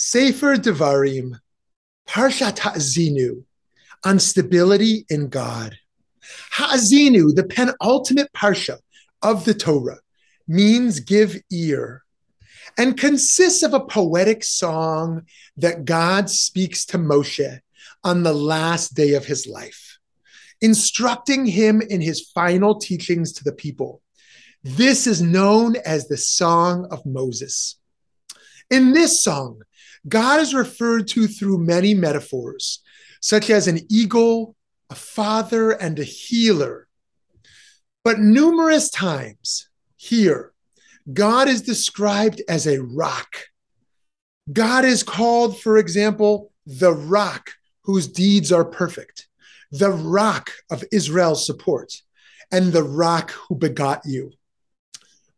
Sefer Devarim, Parshat Ha'azinu, on stability in God. Ha'azinu, the penultimate parsha of the Torah, means give ear and consists of a poetic song that God speaks to Moshe on the last day of his life, instructing him in his final teachings to the people. This is known as the Song of Moses. In this song, God is referred to through many metaphors, such as an eagle, a father, and a healer. But numerous times here, God is described as a rock. God is called, for example, the rock whose deeds are perfect, the rock of Israel's support, and the rock who begot you.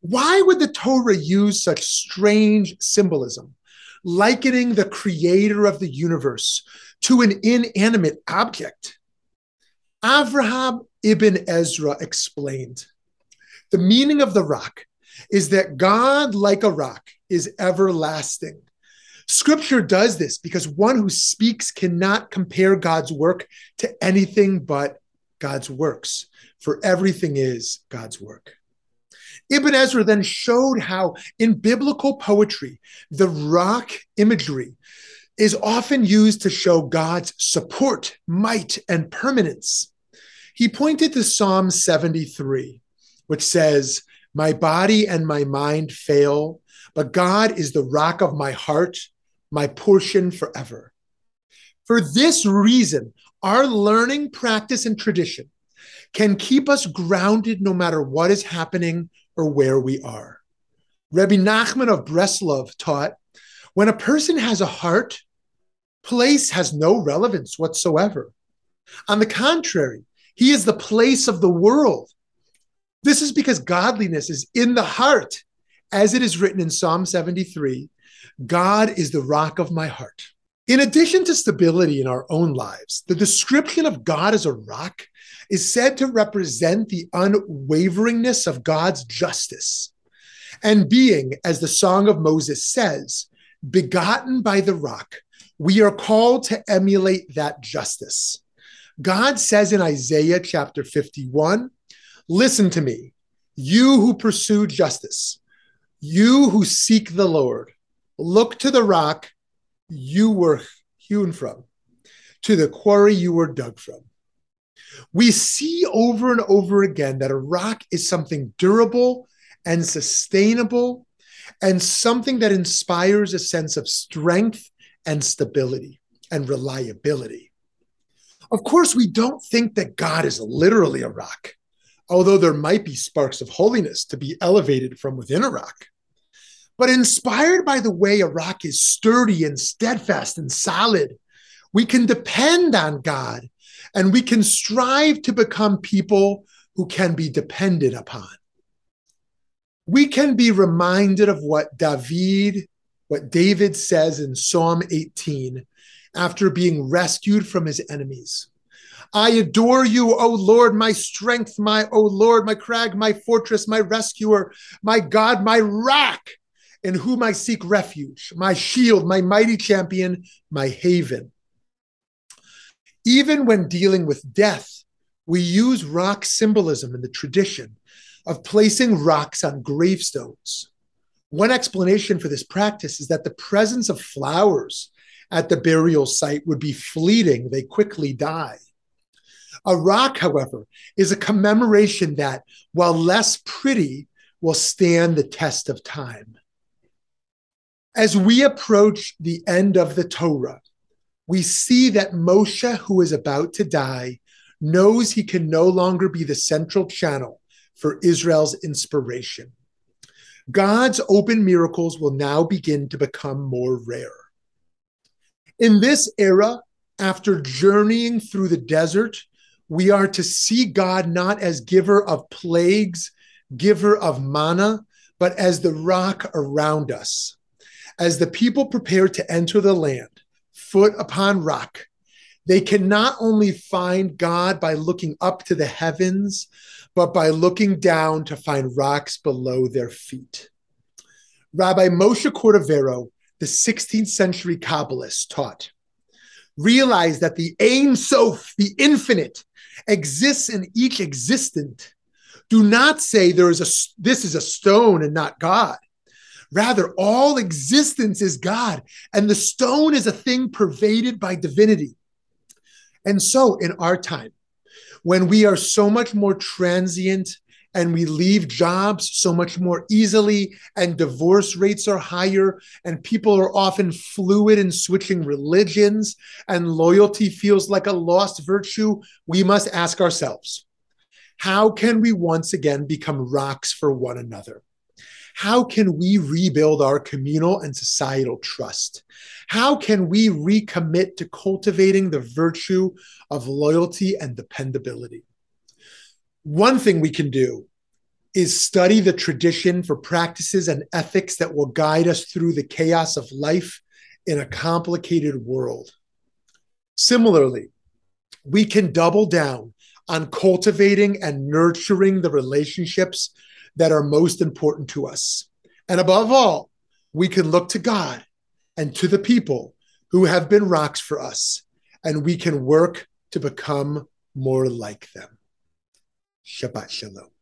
Why would the Torah use such strange symbolism, likening the creator of the universe to an inanimate object? Avraham ibn Ezra explained the meaning of the rock is that God, like a rock, is everlasting. Scripture does this because one who speaks cannot compare God's work to anything but God's works, for everything is God's work. Ibn Ezra then showed how in biblical poetry, the rock imagery is often used to show God's support, might, and permanence. He pointed to Psalm 73, which says, My body and my mind fail, but God is the rock of my heart, my portion forever. For this reason, our learning, practice, and tradition can keep us grounded no matter what is happening or where we are. Rebbe Nachman of Breslov taught when a person has a heart, place has no relevance whatsoever. On the contrary, he is the place of the world. This is because godliness is in the heart. As it is written in Psalm 73, God is the rock of my heart. In addition to stability in our own lives, the description of God as a rock is said to represent the unwaveringness of God's justice. And being, as the Song of Moses says, begotten by the rock, we are called to emulate that justice. God says in Isaiah chapter 51 Listen to me, you who pursue justice, you who seek the Lord, look to the rock you were hewn from, to the quarry you were dug from. We see over and over again that a rock is something durable and sustainable and something that inspires a sense of strength and stability and reliability. Of course, we don't think that God is literally a rock, although there might be sparks of holiness to be elevated from within a rock. But inspired by the way a rock is sturdy and steadfast and solid, we can depend on God and we can strive to become people who can be depended upon. We can be reminded of what David, what David says in Psalm 18 after being rescued from his enemies. I adore you, O Lord, my strength, my O Lord, my crag, my fortress, my rescuer, my God, my rock, in whom I seek refuge, my shield, my mighty champion, my haven. Even when dealing with death, we use rock symbolism in the tradition of placing rocks on gravestones. One explanation for this practice is that the presence of flowers at the burial site would be fleeting, they quickly die. A rock, however, is a commemoration that, while less pretty, will stand the test of time. As we approach the end of the Torah, we see that Moshe, who is about to die, knows he can no longer be the central channel for Israel's inspiration. God's open miracles will now begin to become more rare. In this era, after journeying through the desert, we are to see God not as giver of plagues, giver of manna, but as the rock around us. As the people prepare to enter the land, foot upon rock. They can not only find God by looking up to the heavens, but by looking down to find rocks below their feet. Rabbi Moshe Cordovero the 16th century Kabbalist, taught. Realize that the Ein Sof, the infinite, exists in each existent. Do not say there is a this is a stone and not God. Rather, all existence is God, and the stone is a thing pervaded by divinity. And so, in our time, when we are so much more transient and we leave jobs so much more easily, and divorce rates are higher, and people are often fluid in switching religions, and loyalty feels like a lost virtue, we must ask ourselves how can we once again become rocks for one another? How can we rebuild our communal and societal trust? How can we recommit to cultivating the virtue of loyalty and dependability? One thing we can do is study the tradition for practices and ethics that will guide us through the chaos of life in a complicated world. Similarly, we can double down on cultivating and nurturing the relationships that are most important to us. And above all, we can look to God and to the people who have been rocks for us, and we can work to become more like them. Shabbat Shalom.